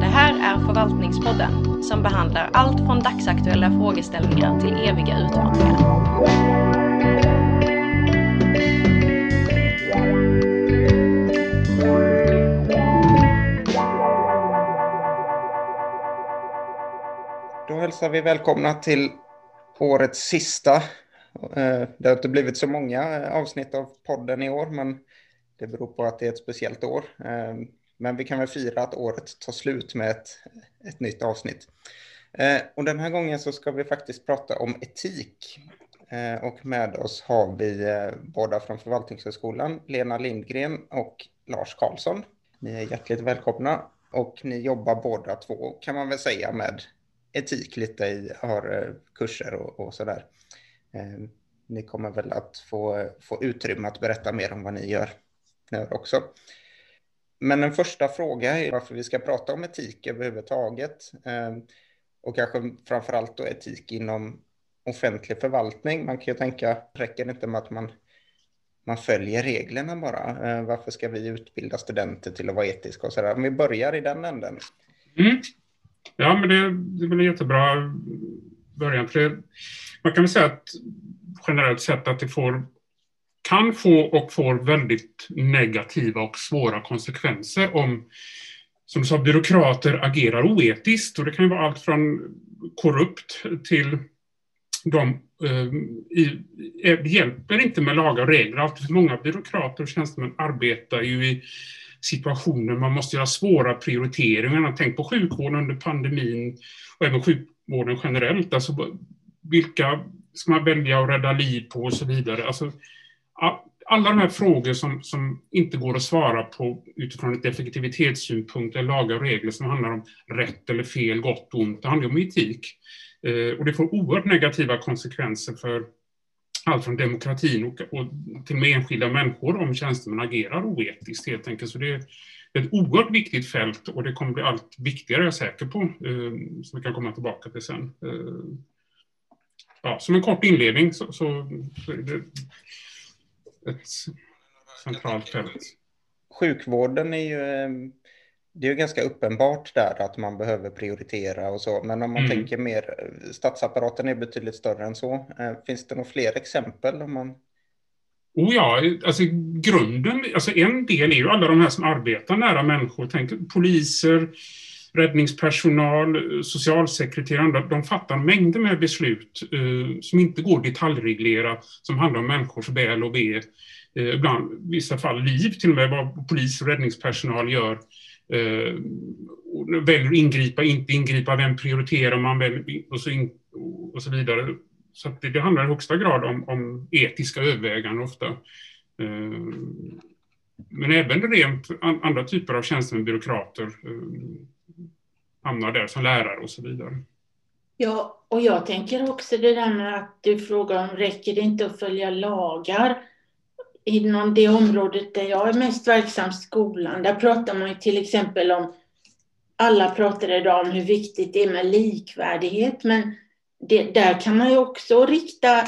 Det här är Förvaltningspodden som behandlar allt från dagsaktuella frågeställningar till eviga utmaningar. Då hälsar vi välkomna till årets sista. Eh, det har inte blivit så många eh, avsnitt av podden i år, men det beror på att det är ett speciellt år. Ehm, men vi kan väl fira att året tar slut med ett, ett nytt avsnitt. Ehm, och den här gången så ska vi faktiskt prata om etik. Ehm, och med oss har vi eh, båda från Förvaltningshögskolan, Lena Lindgren och Lars Karlsson. Ni är hjärtligt välkomna och ni jobbar båda två kan man väl säga med etik lite i, har kurser och, och sådär. Eh, Ni kommer väl att få, få utrymme att berätta mer om vad ni gör också. Men en första fråga är varför vi ska prata om etik överhuvudtaget. Eh, och kanske framförallt då etik inom offentlig förvaltning. Man kan ju tänka, räcker det inte med att man, man följer reglerna bara? Eh, varför ska vi utbilda studenter till att vara etiska och sådär? Om vi börjar i den änden. Mm. Ja, men det, det är väl en jättebra början. För det, man kan väl säga att generellt sett att det får, kan få och får väldigt negativa och svåra konsekvenser om, som du sa, byråkrater agerar oetiskt. Och det kan ju vara allt från korrupt till de eh, i, eh, det hjälper inte med lagar och regler. Alltid för många byråkrater och tjänstemän arbetar ju i situationer man måste göra svåra prioriteringar. Tänk på sjukvården under pandemin och även sjukvården generellt. Alltså, vilka ska man välja att rädda liv på och så vidare. Alltså, alla de här frågor som, som inte går att svara på utifrån ett effektivitetssynpunkt eller lagar och regler som handlar om rätt eller fel, gott och ont. Det handlar om etik. Eh, och det får oerhört negativa konsekvenser för allt från demokratin och, och till med enskilda människor om tjänstemän agerar oetiskt helt enkelt. Så det är ett oerhört viktigt fält och det kommer bli allt viktigare, jag är säker på, eh, som vi kan komma tillbaka till sen. Eh, ja, som en kort inledning så, så, så det ett centralt fält. Sjukvården är ju, eh, det är ju ganska uppenbart där att man behöver prioritera och så, men om man Mm. tänker mer, statsapparaten är betydligt större än så. Eh, Finns det några fler exempel? Om man... Oh ja, alltså grunden, alltså en del är ju alla de här som arbetar nära människor. Tänk poliser, räddningspersonal, socialsekreterare, de fattar mängder med beslut eh, som inte går detaljreglera, som handlar om människors väl och ve. Eh, ibland, i vissa fall liv till och med, vad polis och räddningspersonal gör. Eh, väljer att ingripa, inte ingripa, vem prioriterar man, vem, och, så in, och så vidare. Så att det, det handlar i högsta grad om, om etiska överväganden ofta. Eh, men även rent andra typer av tjänstemän, byråkrater, eh, hamnar där som lärare och så vidare. Ja, och jag tänker också det där med att du frågar om räcker det inte att följa lagar? Inom det området där jag är mest verksam, skolan, där pratar man ju till exempel om, alla pratar idag om hur viktigt det är med likvärdighet, men det, där kan man ju också rikta,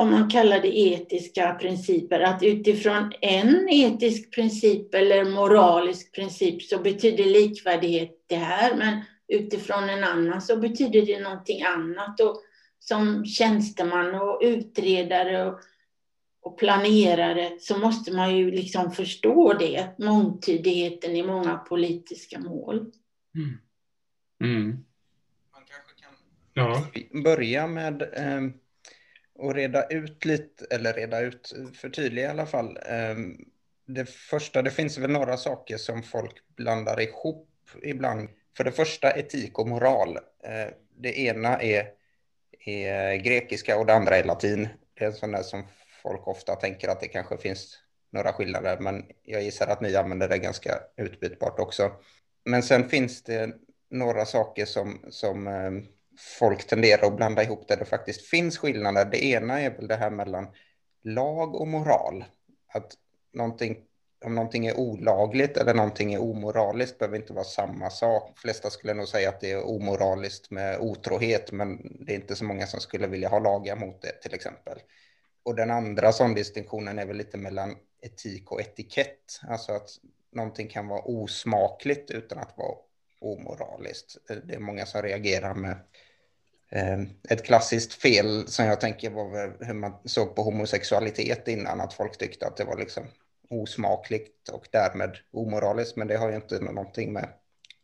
om man kallar det etiska principer, att utifrån en etisk princip eller moralisk princip så betyder likvärdighet det här, men utifrån en annan så betyder det någonting annat. Och som tjänsteman och utredare och, och planerare så måste man ju liksom förstå det, mångtydigheten i många politiska mål. Mm. Mm. Man kanske kan Ja. börja med eh, att reda ut lite, eller reda ut, förtydliga i alla fall. Ehm, det första, det finns väl några saker som folk blandar ihop ibland. För det första etik och moral. Ehm, det ena är, är grekiska och det andra är latin. Det är en sån där som folk ofta tänker att det kanske finns några skillnader, men jag gissar att ni använder det ganska utbytbart också. Men sen finns det några saker som, som eh, folk tenderar att blanda ihop där det faktiskt finns skillnader. Det ena är väl det här mellan lag och moral. Att någonting, om någonting är olagligt eller någonting är omoraliskt behöver inte vara samma sak. De flesta skulle nog säga att det är omoraliskt med otrohet, men det är inte så många som skulle vilja ha lagar mot det till exempel. Och den andra sån distinktionen är väl lite mellan etik och etikett. Alltså att någonting kan vara osmakligt utan att vara omoraliskt. Det är många som reagerar med Ehm, ett klassiskt fel som jag tänker var hur man såg på homosexualitet innan, att folk tyckte att det var liksom osmakligt och därmed omoraliskt, men det har ju inte någonting med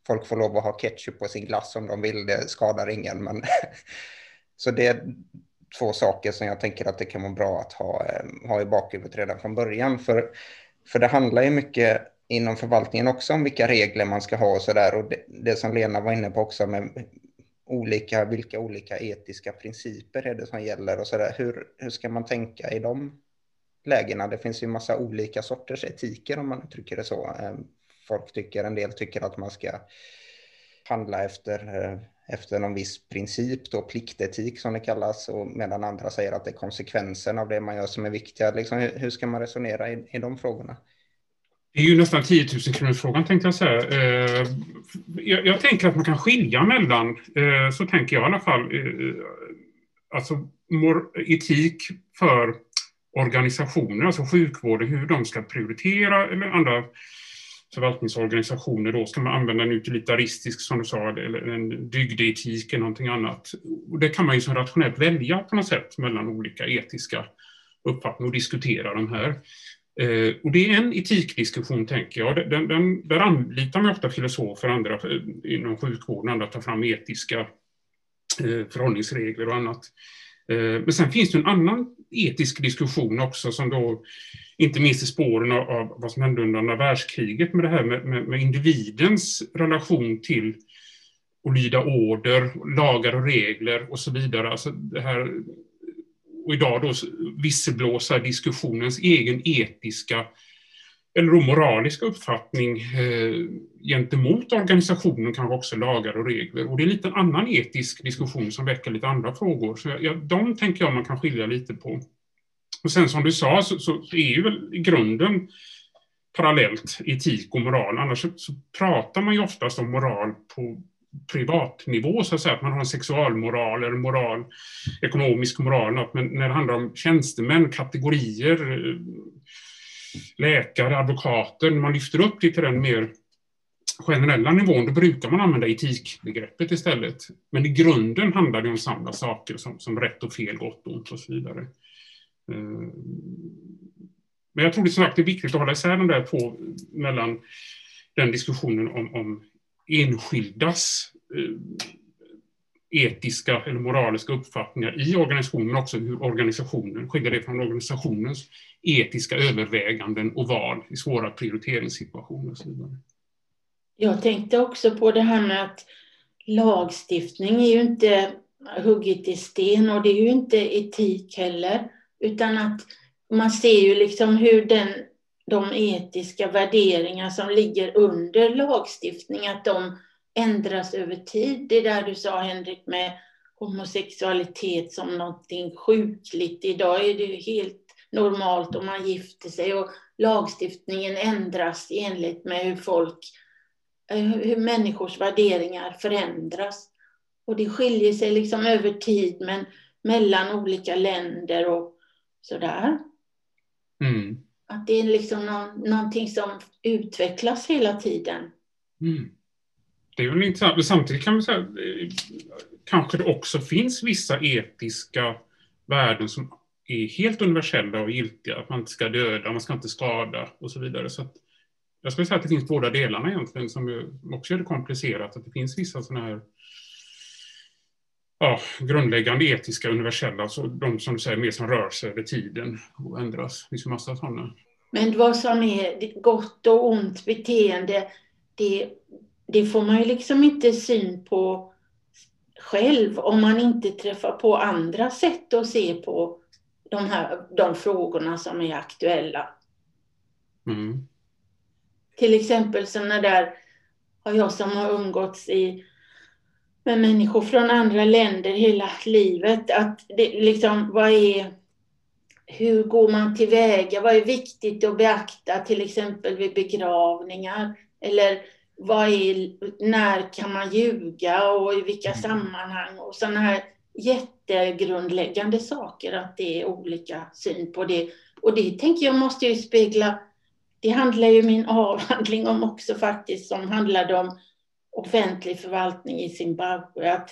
folk får lov att ha ketchup på sin glass om de vill, det skadar ingen. Men så det är två saker som jag tänker att det kan vara bra att ha, ehm, ha i bakhuvudet redan från början. För, för det handlar ju mycket inom förvaltningen också om vilka regler man ska ha och så där. Och det, det som Lena var inne på också med olika, vilka olika etiska principer är det som gäller och så där. Hur, hur ska man tänka i de lägena? Det finns ju massa olika sorters etiker om man uttrycker det så. Ehm, folk tycker, en del tycker att man ska handla efter, eh, efter någon viss princip, då pliktetik som det kallas, och medan andra säger att det är konsekvensen av det man gör som är viktiga. Liksom, hur, hur ska man resonera i, i de frågorna? Det är ju nästan 10 000 kronor frågan tänkte jag säga. Eh, jag, jag, tänker att man kan skilja mellan, eh, så tänker jag i alla fall, eh, alltså etik för organisationer, alltså sjukvården, hur de ska prioritera eller andra förvaltningsorganisationer då ska man använda en utilitaristisk, som du sa, eller en dygdeetik eller någonting annat. Och det kan man ju som rationellt välja på något sätt mellan olika etiska uppfattningar och diskutera de här. Eh, och det är en etikdiskussion, tänker jag. Den, den, där anlitar man ofta filosofer andra eh, inom sjukvården, andra tar fram etiska eh, förhållningsregler och annat. Men sen finns det en annan etisk diskussion också som då, inte minst i spåren av, av vad som hände under andra världskriget med det här med, med, med individens relation till att lyda order, lagar och regler och så vidare. Alltså det här, och idag då visselblåsa diskussionens egen etiska eller moraliska uppfattning eh, gentemot organisationen, kanske också lagar och regler. Och det är lite en annan etisk diskussion som väcker lite andra frågor. Så jag, de tänker jag man kan skilja lite på. Och sen som du sa så, så är ju väl i grunden parallellt etik och moral. Annars så, så, pratar man ju oftast om moral på privatnivå, så att säga, att man har en sexualmoral eller moral, ekonomisk moral, men när det handlar om tjänstemän, kategorier, eh, läkare, advokater, när man lyfter upp det till den mer generella nivån, då brukar man använda etikbegreppet istället. Men i grunden handlar det om samma saker som, som rätt och fel, gott och ont och så vidare. Eh, men jag tror det, sagt, det är viktigt att hålla isär de där två mellan den diskussionen om, om enskildas eh, etiska eller moraliska uppfattningar i organisationen, men också hur organisationen skiljer det från organisationens etiska överväganden och val i svåra prioriteringssituationer och så vidare. Jag tänkte också på det här med att lagstiftning är ju inte hugget i sten och det är ju inte etik heller, utan att man ser ju liksom hur den, de etiska värderingar som ligger under lagstiftning, att de ändras över tid. Det där du sa Henrik med homosexualitet som någonting sjukligt. Idag är det ju helt normalt om man gifter sig och lagstiftningen ändras enligt med hur folk, eh, hur människors värderingar förändras. Och det skiljer sig liksom över tid men mellan olika länder och sådär. Mm. Att det är liksom någon, någonting som utvecklas hela tiden. Mm. Det är väl intressant, men samtidigt kan man säga eh, kanske det också finns vissa etiska värden som är helt universella och giltiga. Att man inte ska döda, man ska inte skada och så vidare. Så jag skulle säga att det finns båda delarna egentligen som också gör det komplicerat. Att det finns vissa sådana här ja, grundläggande etiska universella, alltså de som du säger mer som rör sig över tiden och ändras. Det finns ju massa sådana. Men vad som är gott och ont beteende, det, det får man ju liksom inte syn på själv om man inte träffar på andra sätt att se på de, här, de frågorna som är aktuella. Mm. Till exempel sådana där har jag som har umgåtts i, med människor från andra länder hela livet. Att det, liksom, vad är, hur går man tillväga? Vad är viktigt att beakta till exempel vid begravningar? Eller vad är, när kan man ljuga och i vilka mm. sammanhang? Och sådana här jättegrundläggande saker, att det är olika syn på det. Och det tänker jag måste ju spegla det handlar ju min avhandling om också faktiskt, som handlade om offentlig förvaltning i Zimbabwe, att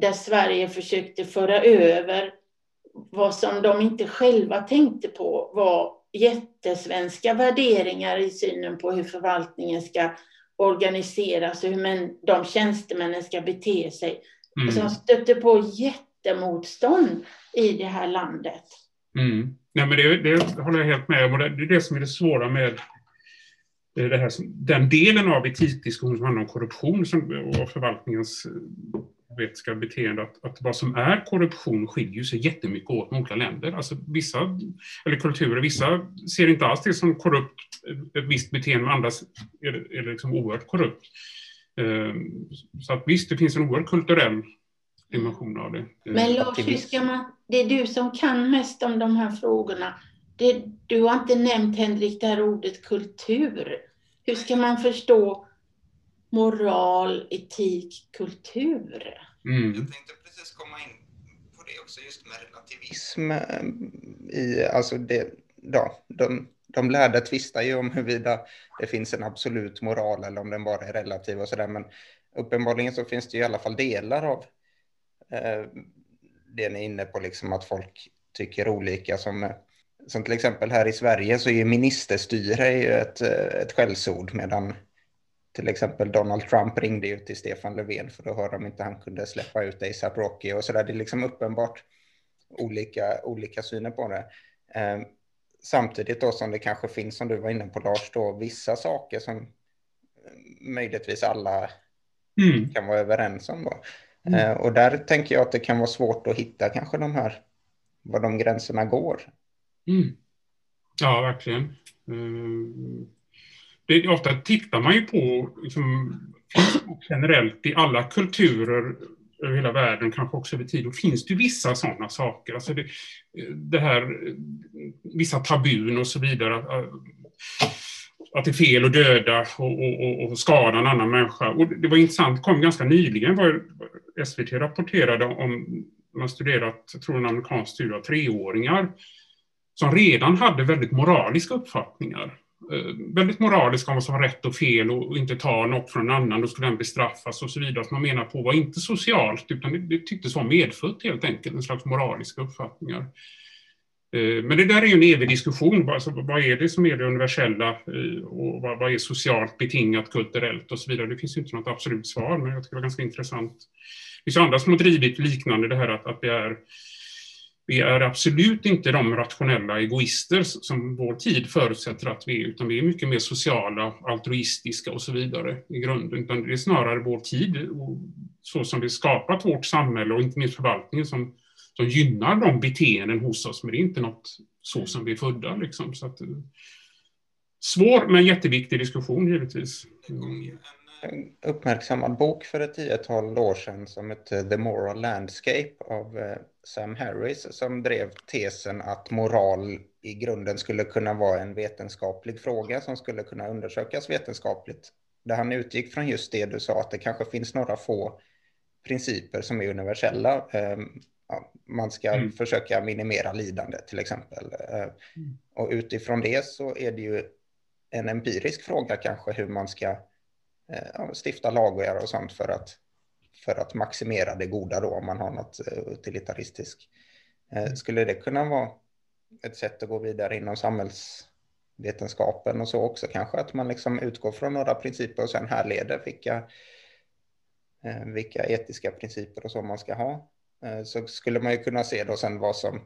där Sverige försökte föra över vad som de inte själva tänkte på var jättesvenska värderingar i synen på hur förvaltningen ska organiseras och hur de tjänstemännen ska bete sig. Mm. Som stötte på jättemotstånd i det här landet. Mm. Nej, men det, det håller jag helt med om. Det är det som är det svåra med det här, den delen av etikdiskussionen som handlar om korruption som, och förvaltningens etiska beteende, att, att vad som är korruption skiljer sig jättemycket åt med olika länder. Alltså vissa, eller kulturer, vissa ser inte alls det som korrupt, ett visst beteende, andra är det, är det liksom oerhört korrupt. Ehm, så att visst, det finns en oerhört kulturell dimension av det. Men Lars, hur ska man, det är du som kan mest om de här frågorna. Det, du har inte nämnt, Henrik, det här ordet kultur. Hur ska man förstå moral, etik, kultur? Mm. Jag tänkte precis komma in på det också, just med relativism. Eh, I, alltså det, ja, de, de lärde tvistar ju om huruvida det finns en absolut moral eller om den bara är relativ och sådär, men uppenbarligen så finns det ju i alla fall delar av eh, det ni är inne på, liksom att folk tycker olika som eh, som till exempel här i Sverige så är ministerstyre ett, eh, ett skällsord medan till exempel Donald Trump ringde ju till Stefan Löfven för att höra om inte han kunde släppa ut ASAP Rocky och sådär. Det är liksom uppenbart olika, olika syner på det. Eh, samtidigt då som det kanske finns, som du var inne på Lars, då, vissa saker som eh, möjligtvis alla mm. kan vara överens om. Då. Mm. Eh, och där tänker jag att det kan vara svårt att hitta kanske de här, var de gränserna går. Mm. Ja, verkligen. Eh, det, ofta tittar man ju på liksom, generellt i alla kulturer över hela världen, kanske också över tid, då finns det vissa sådana saker. Alltså det, eh, det här, eh, vissa tabun och så vidare. Att, att det är fel att döda och, och, och skada en annan människa. Och det var intressant, det kom ganska nyligen, var SVT rapporterade om, man studerat, jag tror en amerikansk studie av treåringar, som redan hade väldigt moraliska uppfattningar eh, väldigt moraliska om vad som var rätt och fel och inte ta något från en annan, då skulle den bestraffas och så vidare. Som man menar på var inte socialt, utan det, tycktes vara medfött helt enkelt, en slags moraliska uppfattningar. Eh, men det där är ju en evig diskussion. Alltså, vad är det som är det universella eh, och vad, är socialt betingat kulturellt och så vidare. Det finns inte något absolut svar, men jag tycker det var ganska intressant. Det finns andra som har drivit liknande, det här att, att det är vi är absolut inte de rationella egoister som vår tid förutsätter att vi är, utan vi är mycket mer sociala, altruistiska och så vidare i grunden. Utan det är snarare vår tid, och så som vi skapat vårt samhälle och inte minst förvaltningen som, som gynnar de beteenden hos oss, men det är inte något så som vi är födda. Liksom. Så att, eh, svår men jätteviktig diskussion givetvis. Mm uppmärksammad bok för ett tiotal år sedan som hette The Moral Landscape av eh, Sam Harris som drev tesen att moral i grunden skulle kunna vara en vetenskaplig fråga som skulle kunna undersökas vetenskapligt. Där han utgick från just det du sa, att det kanske finns några få principer som är universella. Ehm, man ska mm. försöka minimera lidande till exempel. Eh, mm. Och utifrån det så är det ju en empirisk fråga kanske hur man ska eh, Eh, stifta lagar och sånt för att, för att maximera det goda då om man har något eh, utilitaristiskt. Eh, skulle det kunna vara ett sätt att gå vidare inom samhällsvetenskapen och så också kanske att man liksom utgår från några principer och sen härleder vilka, vilka etiska principer och så man ska ha. Så skulle man ju kunna se då sen vad som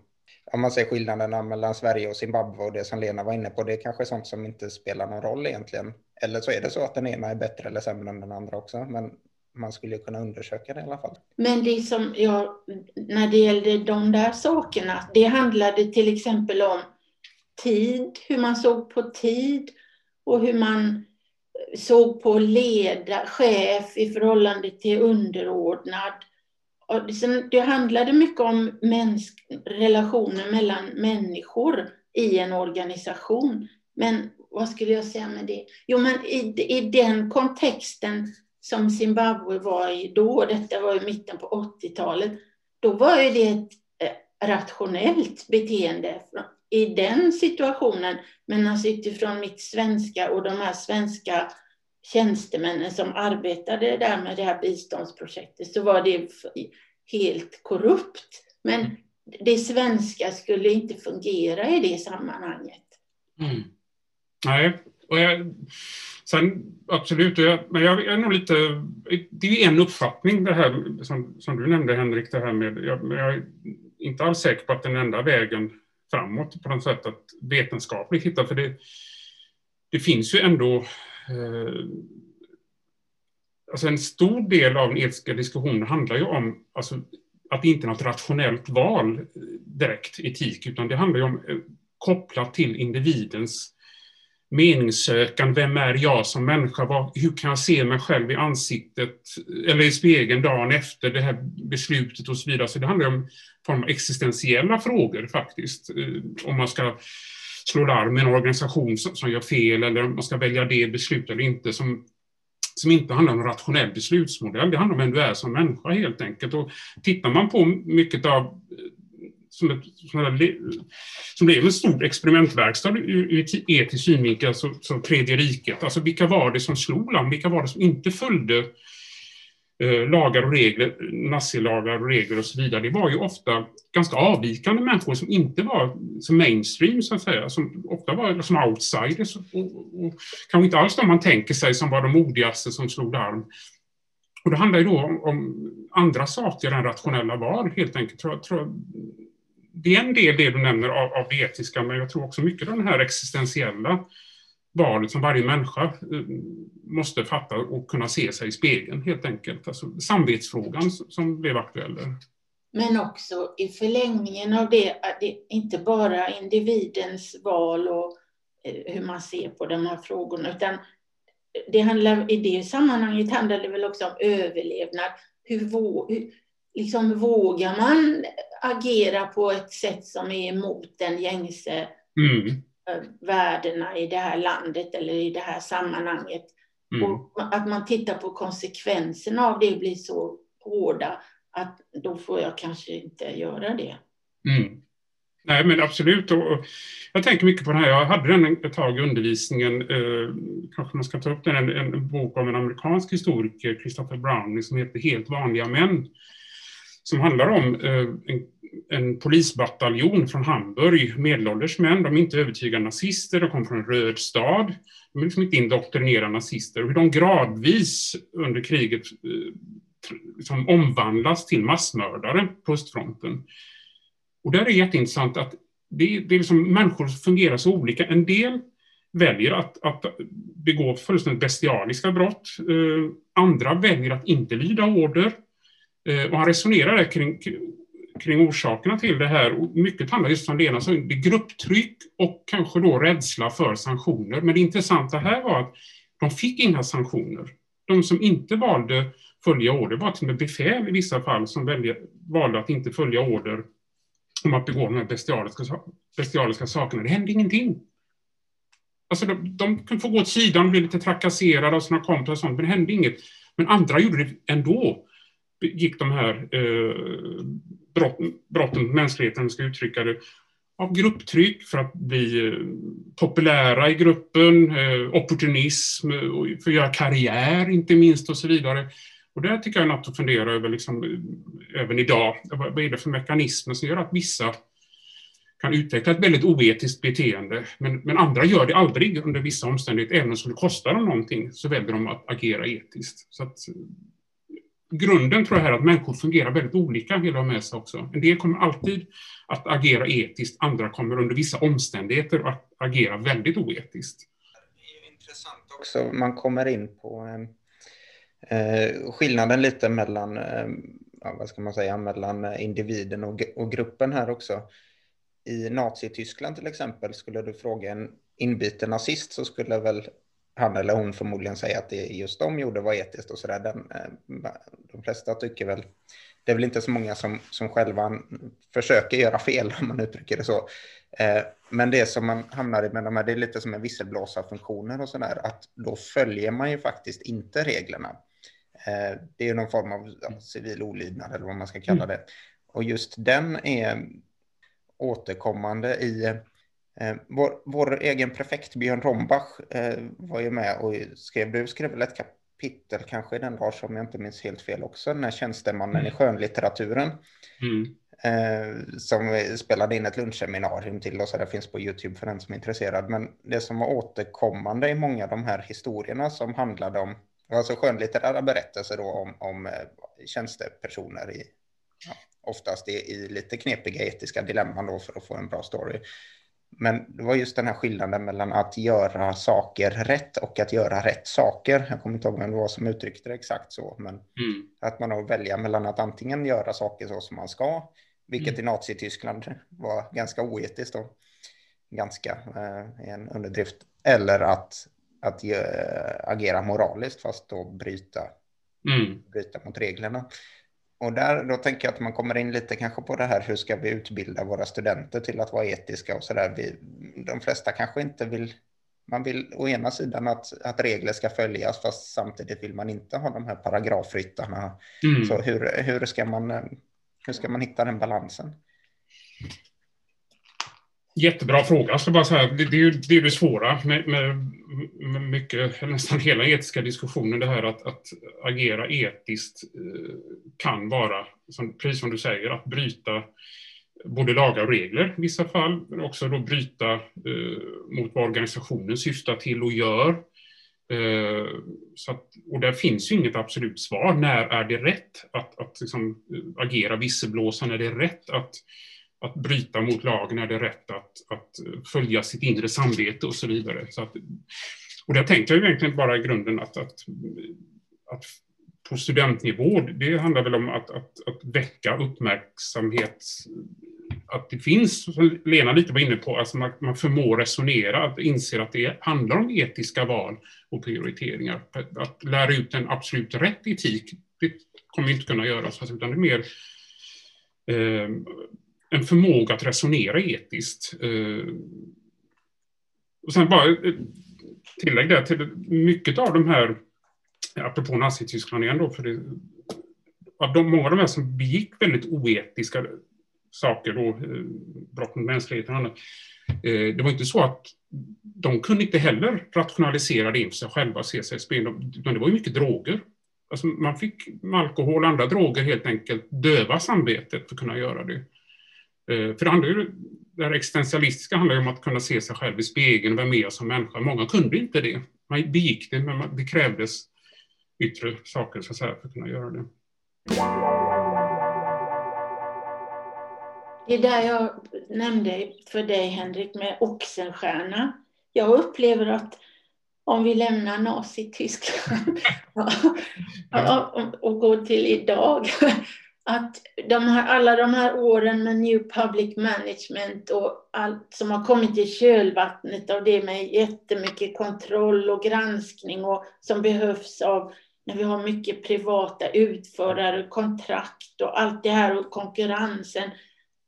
om man ser skillnaderna mellan Sverige och Zimbabwe och det som Lena var inne på, det är kanske sånt som inte spelar någon roll egentligen. Eller så är det så att den ena är bättre eller sämre än den andra också, men man skulle kunna undersöka det i alla fall. Men det som jag, när det gällde de där sakerna, det handlade till exempel om tid, hur man såg på tid och hur man såg på leda, chef i förhållande till underordnad det handlade mycket om relationer mellan människor i en organisation. Men vad skulle jag säga med det? Jo, men i, i den kontexten som Zimbabwe var i då, detta var i mitten på 80-talet, då var ju det ett eh, rationellt beteende i den situationen. Men alltså utifrån mitt svenska och de här svenska tjänstemännen som arbetade där med det här biståndsprojektet så var det helt korrupt. Men det svenska skulle inte fungera i det sammanhanget. Mm. Nej, och jag, sen absolut, jag, men jag är nog lite, det är en uppfattning det här som, som du nämnde Henrik, det här med, jag, jag är inte alls säker på att den enda vägen framåt på något sätt att vetenskapligt hitta, för det, det finns ju ändå Eh, alltså en stor del av den etiska diskussionen handlar ju om alltså, att det inte är något rationellt val direkt, etik, utan det handlar ju om eh, kopplat till individens meningssökan. Vem är jag som människa? Vad, hur kan jag se mig själv i ansiktet eh, eller i spegeln dagen efter det här beslutet och så vidare. Så det handlar om form av existentiella frågor faktiskt. Om man ska slå larm med en organisation som, som gör fel eller om man ska välja det beslut eller inte som som inte handlar om rationell beslutsmodell. Det handlar om vem du är som människa helt enkelt. Och tittar man på mycket av eh, som, ett, som blev en stor experimentverkstad ur etisk synvinkel, alltså, så tredje riket. Alltså vilka var det som slog larm? Vilka var det som inte följde Eh, lagar och regler, nazilagar och regler och så vidare, det var ju ofta ganska avvikande människor som inte var som mainstream, så att säga, som ofta var som outsiders och, och, och kanske inte alls de man tänker sig som var de modigaste som slog larm. Och det handlar ju då om, om andra saker än rationella val, helt enkelt. Tror, tror, det är en del det du nämner av, av det etiska, men jag tror också mycket av den här existentiella valet som varje människa eh, måste fatta och kunna se sig i spegeln helt enkelt. Alltså samvetsfrågan som blev aktuell. Men också i förlängningen av det, det inte bara individens val och eh, hur man ser på de här frågorna, utan det handlar, i det sammanhanget handlar det väl också om överlevnad. Hur, hur liksom, vågar man agera på ett sätt som är emot den gängse mm värdena i det här landet eller i det här sammanhanget. Mm. Och att man tittar på konsekvenserna av det blir så hårda att då får jag kanske inte göra det. Mm. Nej, men absolut. Och jag tänker mycket på det här. Jag hade den ett tag i undervisningen. Eh, kanske man ska ta upp den. En, en bok av en amerikansk historiker, Christopher Browning, som heter Helt vanliga män. Som handlar om eh, en en polisbataljon från Hamburg, medelålders män, de är inte övertygade nazister, de kommer från en röd stad, de är liksom inte indoktrinerade nazister, och hur de gradvis under kriget eh, liksom omvandlas till massmördare på östfronten. Och där är det jätteintressant att det, det är liksom, människor fungerar så olika. En del väljer att, att begå fullständigt bestialiska brott. Eh, andra väljer att inte lyda order. Eh, och han resonerar där kring kring orsakerna till det här. Och mycket handlar just om Lena så det är grupptryck och kanske då rädsla för sanktioner. Men det intressanta här var att de fick inga sanktioner. De som inte valde följa order var till och med befäl i vissa fall som väljer, valde att inte följa order om att begå de här bestialiska, bestialiska sakerna. Det hände ingenting. Alltså de, de kunde få gå åt sidan och bli lite trakasserade av sina kompisar och sånt, men det hände inget. Men andra gjorde det ändå. Gick de här eh, brott, brotten mot mänskligheten, om ska uttrycka det, av grupptryck för att bli eh, populära i gruppen, eh, opportunism, eh, för att göra karriär inte minst och så vidare. Och där tycker jag är något att fundera över liksom, eh, även idag. Vad är det för mekanismer som gör att vissa kan utveckla ett väldigt oetiskt beteende, men, men andra gör det aldrig under vissa omständigheter, även om det skulle kosta dem någonting, så väljer de att agera etiskt. Så att, grunden tror jag är att människor fungerar väldigt olika, vill jag med sig också. En del kommer alltid att agera etiskt, andra kommer under vissa omständigheter att agera väldigt oetiskt. Det är intressant också, man kommer in på eh, skillnaden lite mellan, eh, vad ska man säga, mellan individen och, och gruppen här också. I Nazityskland till exempel, skulle du fråga en inbiten nazist så skulle väl han eller hon förmodligen säga att det just de gjorde var etiskt och sådär. Eh, de flesta tycker väl, det är väl inte så många som, som själva försöker göra fel om man uttrycker det så. Eh, men det som man hamnar i med de här, det är lite som en visselblåsarfunktioner och sådär, att då följer man ju faktiskt inte reglerna. Eh, det är någon form av civil olydnad eller vad man ska kalla mm. det. Och just den är återkommande i vår, vår, egen prefekt Björn Rombach eh, var ju med och skrev, du skrev väl ett kapitel kanske den dag som jag inte minns helt fel också, den här tjänstemannen mm. i skönlitteraturen. Mm. Eh, som spelade in ett lunchseminarium till oss, det finns på YouTube för den som är intresserad. Men det som var återkommande i många av de här historierna som handlade om, alltså skönlitterära berättelser då om, om eh, tjänstepersoner i, ja, oftast i, i, lite knepiga etiska dilemman då för att få en bra story. Men det var just den här skillnaden mellan att göra saker rätt och att göra rätt saker. Jag kommer inte ihåg vem det var som uttryckte det exakt så, men mm. att man har välja mellan att antingen göra saker så som man ska, vilket mm. i Nazityskland var ganska oetiskt och ganska eh, en underdrift, eller att, att uh, agera moraliskt fast då bryta, mm. bryta mot reglerna. Och där, då tänker jag att man kommer in lite kanske på det här, hur ska vi utbilda våra studenter till att vara etiska och så där. de flesta kanske inte vill, man vill å ena sidan att, att regler ska följas, fast samtidigt vill man inte ha de här paragrafryttarna. Mm. Så hur, hur, ska man, hur ska man hitta den balansen? Jättebra fråga. Jag ska bara säga, det, det, är ju, det är det svåra med, med, med mycket, nästan hela etiska diskussionen, det här att, att agera etiskt eh, kan vara, som, precis som du säger, att bryta både lagar och regler i vissa fall, men också då bryta eh, mot vad organisationen syftar till och gör. Eh, så att, och där finns ju inget absolut svar. När är det rätt att, att liksom, eh, agera visselblåsande? När det är rätt att att bryta mot lagen, är det rätt att, att följa sitt inre samvete och så vidare. Så att, och där tänkte jag egentligen bara i grunden att, att, att på studentnivå, det handlar väl om att, att, att väcka uppmärksamhet att det finns, som Lena lite var inne på, alltså man, man förmår resonera, att inse att det handlar om etiska val och prioriteringar. Att, att lära ut en absolut rätt etik, det kommer vi inte kunna göra, utan det är mer eh, en förmåga att resonera etiskt. Eh, och sen bara eh, tillägg där till mycket av de här, apropå Nazityskland igen då, för det, av de, många av de här som begick väldigt oetiska saker, då, eh, brott mot mänskligheten och annat, det var inte så att de kunde inte heller rationalisera det inför sig själva, se sig i spel, utan det var ju mycket droger. Alltså man fick med alkohol och andra droger helt enkelt döva samvetet för att kunna göra det. Eh, för det handlar ju, det här existentialistiska handlar ju om att kunna se sig själv i spegeln, vem är jag som människa? Många kunde inte det. Man begick det, men det krävdes yttre saker så att säga, för att kunna göra det. Det är där jag nämnde för dig, Henrik, med Oxenstierna. Jag upplever att om vi lämnar Nazityskland och går till idag, att de här, alla de här åren med New Public Management och allt som har kommit i kölvattnet av det med jättemycket kontroll och granskning och som behövs av när vi har mycket privata utförare, kontrakt och allt det här och konkurrensen.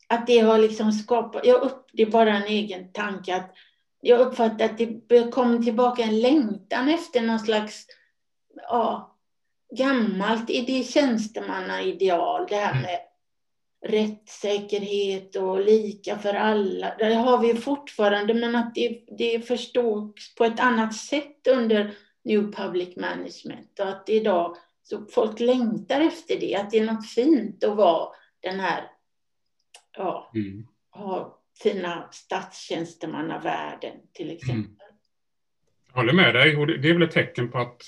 Att det har liksom skapat, jag upp, det är bara en egen tanke, att jag uppfattar att det kommer tillbaka en längtan efter någon slags ja, gammalt det tjänstemannaideal, det här mm. med rättssäkerhet och lika för alla. Det har vi fortfarande, men att det, det förstås på ett annat sätt under New Public Management och att idag så folk längtar efter det, att det är något fint att vara den här, ja, mm. ha fina statstjänstemannavärlden till mm. exempel. Mm. Jag håller med dig och det är väl ett tecken på att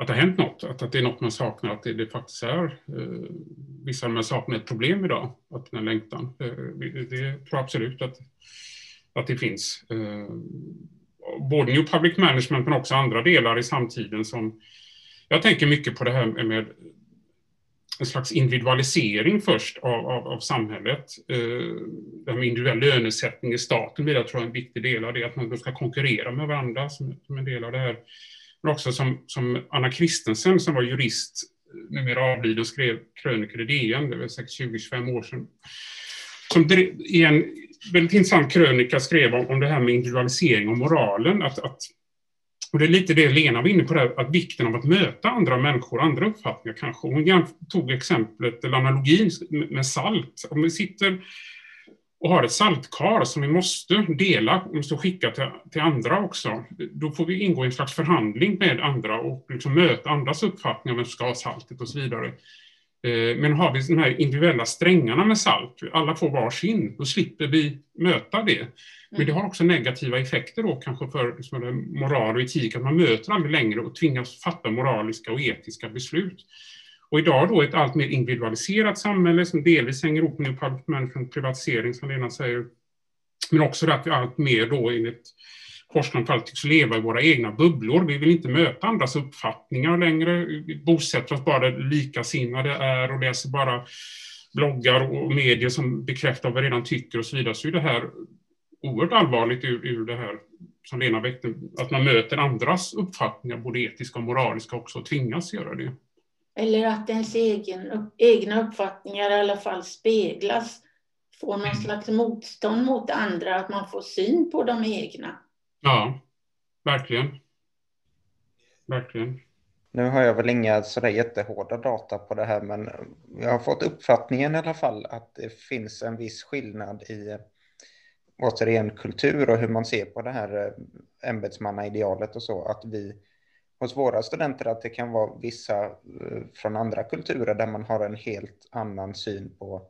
att det har hänt något, att, att det är något man saknar, att det, det faktiskt är eh, vissa av de här sakerna ett problem idag, att den här längtan. Eh, det, det tror jag absolut att, att det finns. Eh, både New Public Management men också andra delar i samtiden som jag tänker mycket på det här med en slags individualisering först av, av, av samhället. Eh, det här med individuell lönesättning i staten blir jag tror är en viktig del av det, att man ska konkurrera med varandra som, som en del av det här men också som, som Anna Kristensen som var jurist, numera avliden, skrev krönikor i DN, det var 20-25 år sedan. Som i en väldigt intressant krönika skrev om, om det här med individualisering och moralen. Att, att, och det är lite det Lena var inne på, där, att vikten av att möta andra människor, andra uppfattningar kanske. Hon tog exemplet, eller analogin med salt. Om vi sitter och har ett saltkar som vi måste dela, och måste skicka till, till andra också, då får vi ingå i en slags förhandling med andra och liksom möta andras uppfattningar om vem som ska ha saltet och så vidare. Eh, men har vi de här individuella strängarna med salt, alla får varsin, då slipper vi möta det. Men det har också negativa effekter då kanske för liksom, moral och etik, att man möter aldrig längre och tvingas fatta moraliska och etiska beslut. Och idag då ett allt mer individualiserat samhälle som delvis hänger ihop med public management, privatisering som Lena säger, men också det att vi allt mer då enligt forskningen tycks leva i våra egna bubblor. Vi vill inte möta andras uppfattningar längre. Vi bosätter oss bara där likasinnade är och läser bara bloggar och medier som bekräftar vad vi redan tycker och så vidare. Så är det här oerhört allvarligt ur, ur det här som Lena väckte, att man möter andras uppfattningar, både etiska och moraliska också, och tvingas göra det. Eller att ens egen, egna uppfattningar i alla fall speglas, får någon mm. slags motstånd mot andra, att man får syn på de egna. Ja, verkligen. Verkligen. Nu har jag väl inga sådär jättehårda data på det här, men jag har fått uppfattningen i alla fall att det finns en viss skillnad i återigen kultur och hur man ser på det här eh, ämbetsmannaidealet och så, att vi hos våra studenter att det kan vara vissa eh, från andra kulturer där man har en helt annan syn på,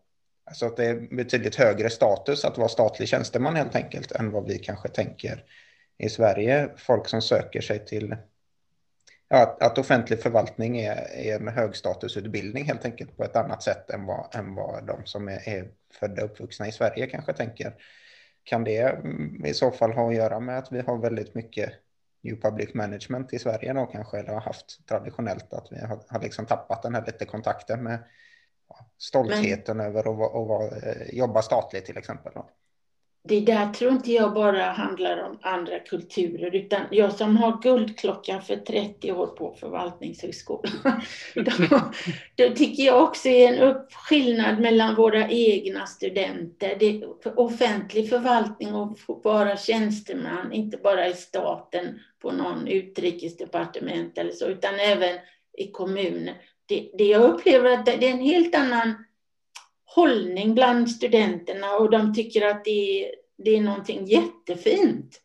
alltså att det är betydligt högre status att vara statlig tjänsteman helt enkelt än vad vi kanske tänker i Sverige. Folk som söker sig till ja, att offentlig förvaltning är, är en högstatusutbildning helt enkelt på ett annat sätt än vad, än vad de som är, är födda och uppvuxna i Sverige kanske tänker. Kan det mm, i så fall ha att göra med att vi har väldigt mycket New Public Management i Sverige då kanske, eller har haft traditionellt att vi har, har liksom tappat den här lite kontakten med stoltheten Men, över att, att, att, eh, jobba statligt till exempel. Då det där tror inte jag bara handlar om andra kulturer, utan jag som har guldklockan för 30 år på förvaltningshögskolan, då, då tycker jag också är en skillnad mellan våra egna studenter. Det offentlig förvaltning och vara tjänsteman, inte bara i staten på någon utrikesdepartement eller så, utan även i kommuner. Det, det jag upplever att det är en helt annan hållning bland studenterna och de tycker att det är, det är någonting jättefint.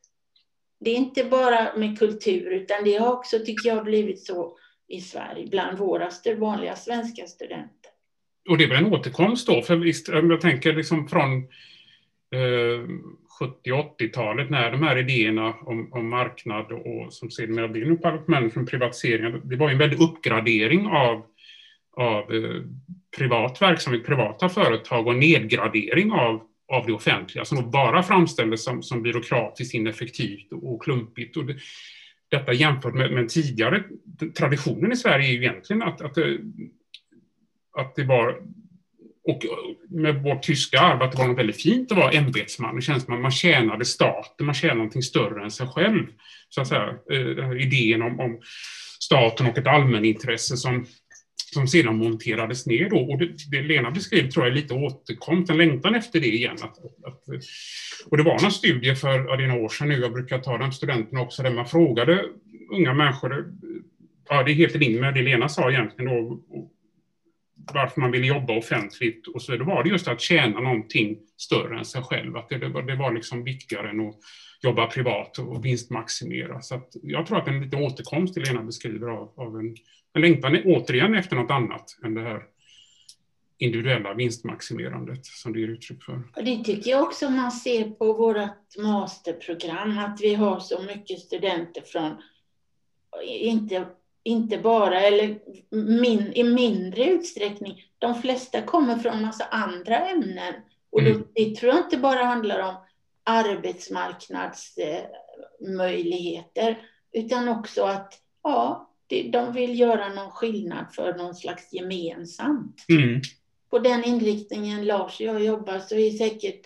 Det är inte bara med kultur utan det har också, tycker jag, blivit så i Sverige bland våra vanliga svenska studenter. Och det är väl en återkomst då, för visst, jag tänker liksom från eh, 70 80-talet när de här idéerna om, om marknad och som sedermera blir nu management, privatiseringen, det var en väldig uppgradering av, av eh, privat verksamhet, privata företag och nedgradering av, av det offentliga som bara framställdes som, som byråkratiskt ineffektivt och klumpigt. Och det, detta jämfört med, med tidigare traditionen i Sverige är ju egentligen att, att, det, att det var och med vårt tyska arv, att det var något väldigt fint att vara ämbetsman och tjänsteman. Man tjänade staten, man tjänade någonting större än sig själv. Så att säga, eh, idén om, om staten och ett allmänintresse som som sedan monterades ner. Då. Och det, det Lena beskriver tror jag är lite återkom, en längtan efter det igen. Att, att, och det var någon studie för ja, det är några år sedan nu, jag brukar ta den studenterna också, där man frågade unga människor, ja det är helt i linje med det Lena sa egentligen, då, varför man ville jobba offentligt och så vidare. Var det just att tjäna någonting större än sig själv, att det, det, var, det var liksom viktigare än att jobba privat och vinstmaximera. Så jag tror att det är en liten återkomst till Lena beskriver av, av en en längtan återigen efter något annat än det här individuella vinstmaximerandet som det ger uttryck för. Det tycker jag också man ser på vårt masterprogram, att vi har så mycket studenter från, inte, inte bara, eller min, i mindre utsträckning, de flesta kommer från massa andra ämnen. Och mm. det tror jag inte bara handlar om arbetsmarknadsmöjligheter, utan också att ja, de vill göra någon skillnad för någon slags gemensamt. Mm. På den inriktningen Lars och jag jobbar så är säkert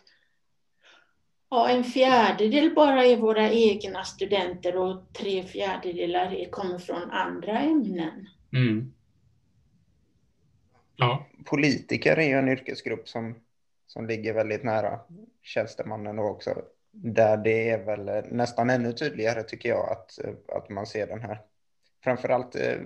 ja, en fjärdedel bara är våra egna studenter och tre fjärdedelar kommer från andra ämnen. Mm. Ja. Politiker är ju en yrkesgrupp som, som ligger väldigt nära tjänstemannen också. Där det är väl nästan ännu tydligare tycker jag att, att man ser den här framförallt eh,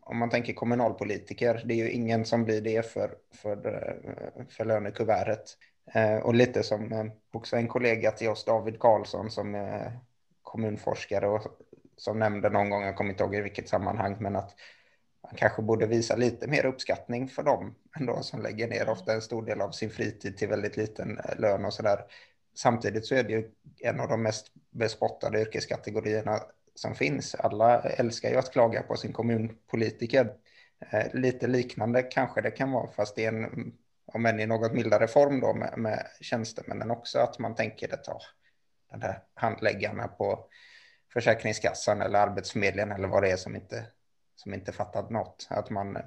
om man tänker kommunalpolitiker, det är ju ingen som blir det för, för, eh, för lönekuvertet. Eh, och lite som eh, också en kollega till oss, David Karlsson, som är kommunforskare och som nämnde någon gång, jag kommer inte ihåg i vilket sammanhang, men att man kanske borde visa lite mer uppskattning för dem ändå som lägger ner ofta en stor del av sin fritid till väldigt liten eh, lön och sådär. Samtidigt så är det ju en av de mest bespottade yrkeskategorierna som finns. Alla älskar ju att klaga på sin kommunpolitiker. Eh, lite liknande kanske det kan vara, fast det är en, om än i något mildare form då med, med tjänstemännen också, att man tänker att ja, den här handläggarna på Försäkringskassan eller Arbetsförmedlingen eller vad det är som inte, som inte fattat något. Att man,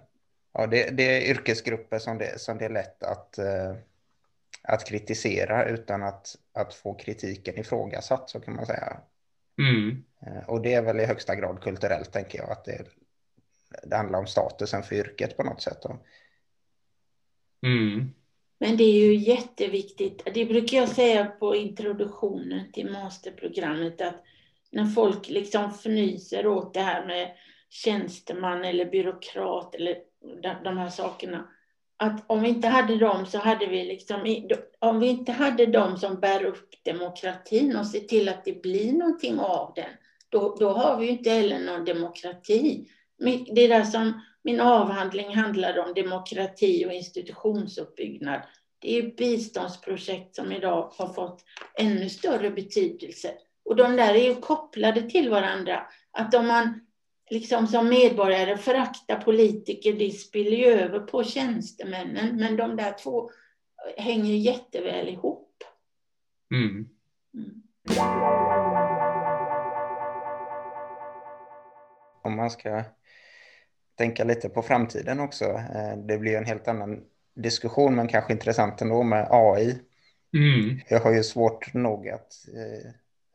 ja, det, det är yrkesgrupper som det, som det är lätt att, eh, att kritisera utan att, att få kritiken ifrågasatt, så kan man säga. Mm. Eh, och det är väl i högsta grad kulturellt, tänker jag, att det, det handlar om statusen för yrket på något sätt. Mm. Men det är ju jätteviktigt, det brukar jag säga på introduktionen till masterprogrammet, att när folk liksom fnyser åt det här med tjänsteman eller byråkrat eller de här sakerna. Att om vi inte hade dem så hade vi liksom, om vi inte hade dem som bär upp demokratin och ser till att det blir någonting av den, då, då har vi ju inte heller någon demokrati. Det där som min avhandling handlade om demokrati och institutionsuppbyggnad. Det är biståndsprojekt som idag har fått ännu större betydelse. Och de där är ju kopplade till varandra. Att om man liksom som medborgare föraktar politiker, det spiller ju över på tjänstemännen. Men de där två hänger jätteväl ihop. Mm. Mm. Om man ska tänka lite på framtiden också. Eh, det blir en helt annan diskussion, men kanske intressant ändå med AI. Mm. Jag har ju svårt nog att eh,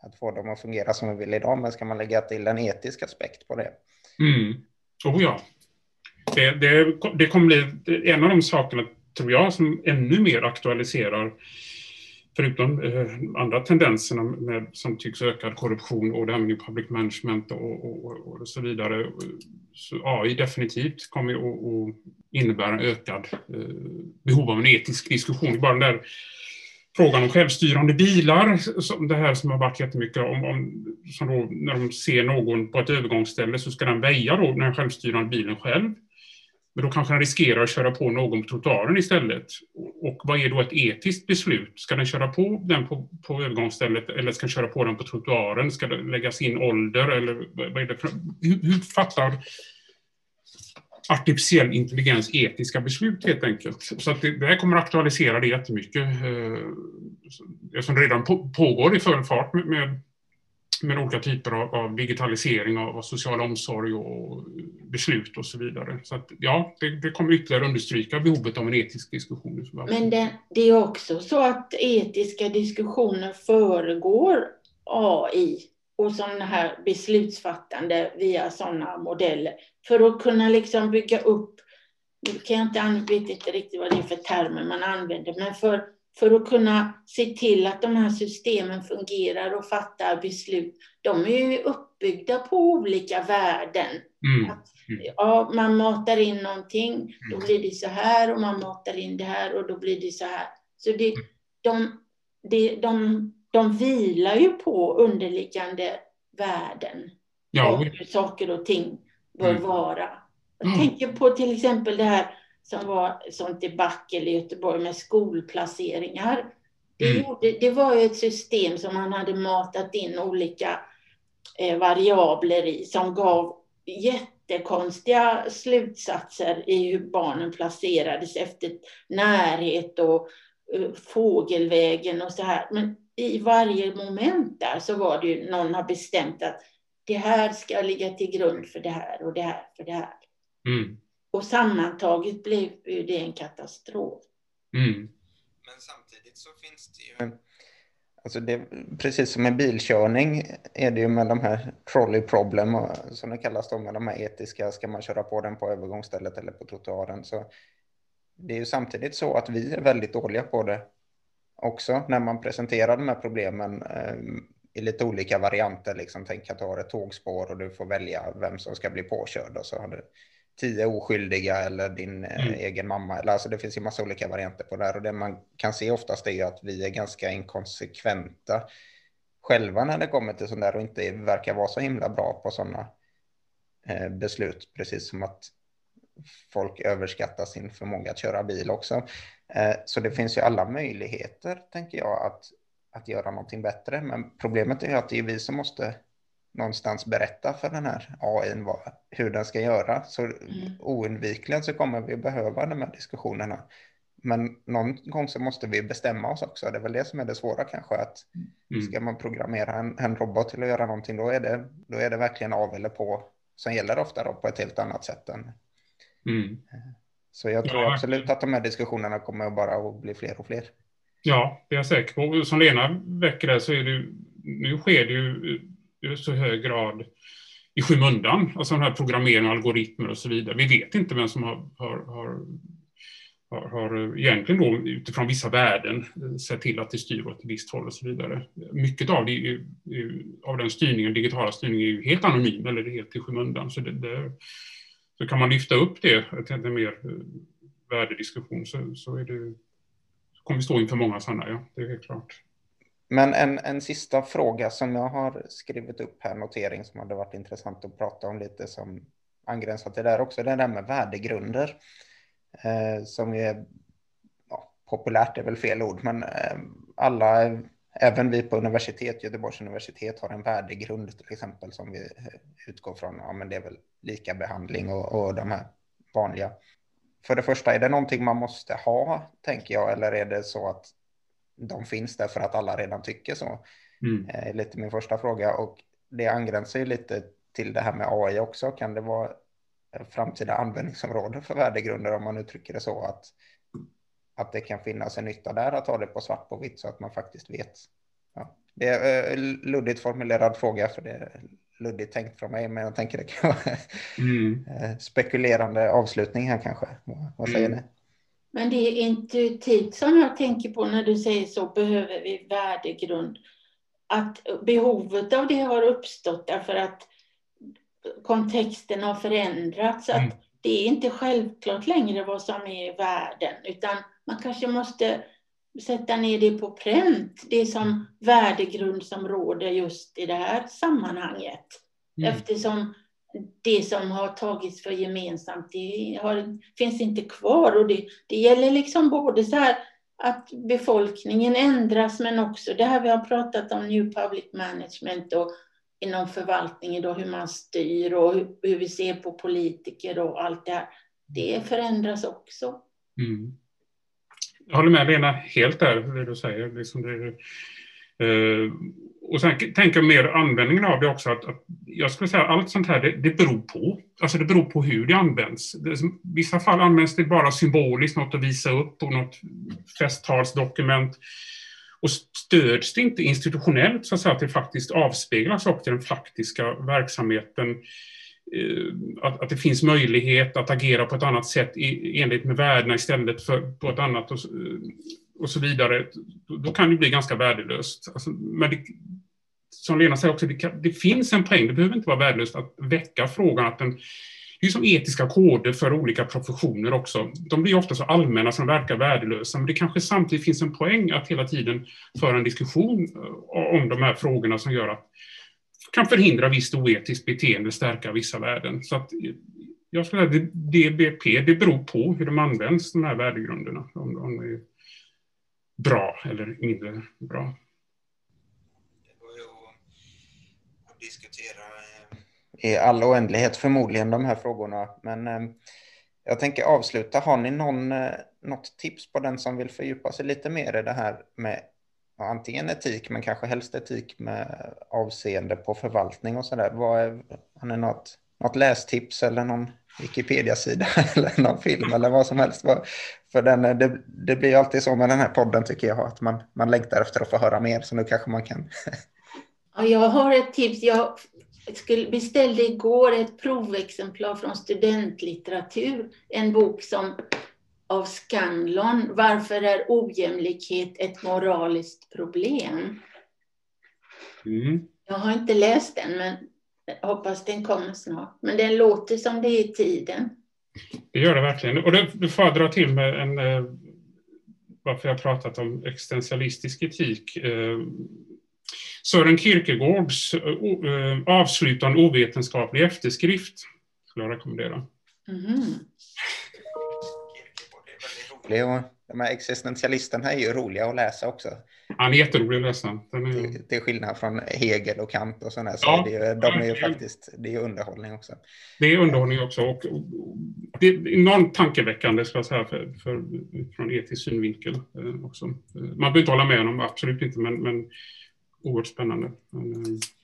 att få dem att fungera som vi vill idag, men ska man lägga till en etisk aspekt på det? Mm. Oh ja. Det, det, det kommer bli en av de sakerna, tror jag, som ännu mer aktualiserar förutom eh, andra tendenserna med, som tycks ökad korruption och det här med public management och, och, och, så vidare. Så AI definitivt kommer att innebära ökad eh, behov av en etisk diskussion. Bara den där frågan om självstyrande bilar, som det här som har varit jättemycket om, om som då, när de ser någon på ett övergångsställe så ska den väja då den självstyrande bilen själv. Men då kanske den riskerar att köra på någon på trottoaren istället. Och vad är då ett etiskt beslut? Ska den köra på den på, på övergångsstället eller ska den köra på den på trottoaren? Ska det läggas in ålder eller vad är det för, hur, hur fattar artificiell intelligens etiska beslut helt enkelt. Så att det, det här kommer att aktualisera det jättemycket. Eh, det som redan pågår i full fart med, med, med olika typer av, av digitalisering av, av, social omsorg och beslut och så vidare. Så att, ja, det, det kommer ytterligare understryka behovet av en etisk diskussion. Men det, det är också så att etiska diskussioner föregår AI och sådana här beslutsfattande via sådana modeller för att kunna liksom bygga upp, nu kan jag inte, vet inte riktigt vad det är för termer man använder, men för, för att kunna se till att de här systemen fungerar och fattar beslut. De är ju uppbyggda på olika värden. Mm. Att, ja, man matar in någonting, då blir det så här och man matar in det här och då blir det så här. Så det, mm. de, de, de de vilar ju på underliggande värden. Ja. hur saker och ting bör Mm. vara. Jag Mm. tänker på till exempel det här som var sånt debacle i Göteborg med skolplaceringar. Det, Mm. gjorde, det var ju ett system som man hade matat in olika eh, variabler i som gav jättekonstiga slutsatser i hur barnen placerades efter närhet och eh, fågelvägen och så här. Men i varje moment där så var det ju någon har bestämt att det här ska ligga till grund för det här och det här för det här. Mm. Och sammantaget blev ju det en katastrof. Mm. Men samtidigt så finns det ju, alltså det, precis som med bilkörning är det ju med de här trolley problem, och, som det kallas då, med de här etiska, ska man köra på den på övergångsstället eller på trottoaren, så det är ju samtidigt så att vi är väldigt dåliga på det också när man presenterar de här problemen eh, i lite olika varianter. Liksom, tänk att du har ett tågspår och du får välja vem som ska bli påkörd och så har du tio oskyldiga eller din eh, mm. egen mamma. Eller, alltså det finns ju massa olika varianter på det här och det man kan se oftast är ju att vi är ganska inkonsekventa själva när det kommer till sånt där och inte verkar vara så himla bra på sådana eh, beslut. Precis som att folk överskattar sin förmåga att köra bil också. Eh, så det finns ju alla möjligheter, tänker jag, att, att göra någonting bättre. Men problemet är ju att det är vi som måste någonstans berätta för den här AI vad, hur den ska göra. Så mm. oundvikligen så kommer vi behöva de här diskussionerna. Men någon gång så måste vi bestämma oss också. Det är väl det som är det svåra kanske. Att mm. Ska man programmera en, en, robot till att göra någonting, då är, det, då är det verkligen av eller på som gäller ofta då på ett helt annat sätt än... Mm. Så jag tror ja, absolut att de här diskussionerna kommer bara att bli fler och fler. Ja, det är jag säker på. Som Lena väcker det så är det ju, nu sker det ju så hög grad i skymundan, alltså den här programmeringen, algoritmer och så vidare. Vi vet inte vem som har, har, har, har, har egentligen då utifrån vissa värden eh, sett till att det styr åt ett visst håll och så vidare. Mycket av, det är, av den styrningen, digitala styrningen är ju helt anonym eller helt i skymundan. Så, det, det, så kan man lyfta upp det till en mer eh, värdediskussion så, så, är det, så kommer vi stå inför många sådana, ja, det är helt klart. Men en, en sista fråga som jag har skrivit upp här, notering som hade varit intressant att prata om lite som angränsar till det där också, det är det här med värdegrunder. Eh, som är ja, populärt är väl fel ord, men eh, alla, även vi på universitet, Göteborgs universitet har en värdegrund till exempel som vi eh, utgår från, ja men det är väl lika behandling och, och de här vanliga. För det första, är det någonting man måste ha, tänker jag, eller är det så att de finns där för att alla redan tycker så. Mm. Eh, lite min första fråga och det angränsar ju lite till det här med AI också. Kan det vara framtida användningsområden för värdegrunder om man uttrycker det så att, att det kan finnas en nytta där att ha det på svart på vitt så att man faktiskt vet. Ja. Det är eh, luddigt formulerad fråga för det är luddigt tänkt från mig men jag tänker det kan vara mm. Eh, spekulerande avslutning här kanske. Vad säger mm. ni? Men det är intuitivt som jag tänker på när du säger så, behöver vi värdegrund. Att behovet av det har uppstått därför att kontexten har förändrats. Mm. Att det är inte självklart längre vad som är värden, utan man kanske måste sätta ner det på pränt, det som värdegrund som råder just i det här sammanhanget. Mm. Eftersom det som har tagits för gemensamt, det har, finns inte kvar. Och det, det gäller liksom både så här att befolkningen ändras, men också det här vi har pratat om, New Public Management och inom förvaltningen, då, hur man styr och hur, hur vi ser på politiker och allt det här. Det förändras också. Mm. Jag håller med Lena helt där, det du säger. Liksom det, Eh, och sen tänker jag mer användningen av det också. Att, att jag skulle säga att allt sånt här, det, det beror på. Alltså det beror på hur det används. I vissa fall används det bara symboliskt, något att visa upp på något festtalsdokument. Och stöds det inte institutionellt så att, säga, att det faktiskt avspeglas också i den faktiska verksamheten, eh, att, att, det finns möjlighet att agera på ett annat sätt i enlighet med värdena istället för på ett annat och, så vidare, då kan det bli ganska värdelöst. Alltså, men det, som Lena säger också, det, kan, det, finns en poäng, det behöver inte vara värdelöst att väcka frågan att den det är som etiska koder för olika professioner också. De blir ofta så allmänna som verkar värdelösa, men det kanske samtidigt finns en poäng att hela tiden föra en diskussion eh, om de här frågorna som gör att kan förhindra visst oetiskt beteende, stärka vissa värden. Så att eh, jag skulle säga att DBP, det beror på hur de används, de här värdegrunderna. Om, om det är bra eller mindre bra. Det går ju att diskutera i all oändlighet förmodligen de här frågorna. Men eh, jag tänker avsluta. Har ni någon, eh, något tips på den som vill fördjupa sig lite mer i det här med antingen etik, men kanske helst etik med avseende på förvaltning och sådär. Har ni något, något lästips eller någon Wikipedia-sida eller någon film eller vad som helst? För den, eh, det, det blir alltid så med den här podden tycker jag, att man, man längtar efter att få höra mer, så nu kanske man kan. Ja, jag har ett tips. Jag skulle, beställde igår ett provexemplar från studentlitteratur, en bok som av Scanlon, Varför är ojämlikhet ett moraliskt problem? Mm. Jag har inte läst den, men jag hoppas den kommer snart. Men den låter som det är i tiden. Det gör det verkligen. Och det, det får jag dra till med en, eh, varför jag pratat om existentialistisk etik. Eh, Sören Kierkegaards eh, avslutande ovetenskaplig efterskrift skulle jag rekommendera. Mm. De här existentialisterna är ju roliga att läsa också. Han är jätterolig att läsa. Är... Till, till skillnad från Hegel och Kant och sådana. Så ja, det, de är ju faktiskt, det är underhållning också. Det är underhållning också. Och, och det är enormt tankeväckande ska jag säga, för, för, från etisk synvinkel eh, också. Man behöver inte hålla med honom, absolut inte, men, men oerhört spännande. Men, eh,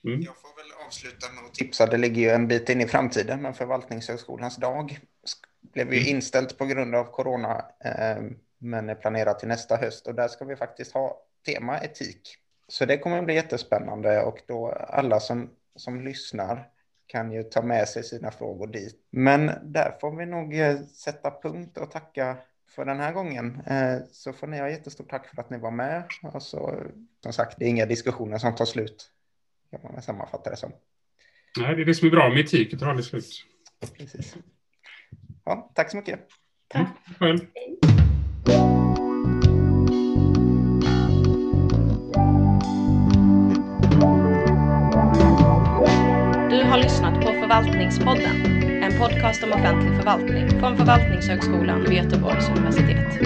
mm. Jag får väl avsluta med att tipsa, det ligger ju en bit in i framtiden, men Förvaltningshögskolans dag blev ju mm. inställt på grund av corona, eh, men är planerat till nästa höst och där ska vi faktiskt ha tema etik. Så det kommer att bli jättespännande och då alla som, som lyssnar kan ju ta med sig sina frågor dit. Men där får vi nog eh, sätta punkt och tacka för den här gången. Eh, så får ni ha jättestort tack för att ni var med. Och så, som sagt, det är inga diskussioner som tar slut. Kan man sammanfatta det som. Nej, det är det som är bra med etik, det tar aldrig slut. Precis. Ja, tack så mycket. Tack. Mm, Du Förvaltningspodden, en podcast om offentlig förvaltning från Förvaltningshögskolan vid Göteborgs universitet.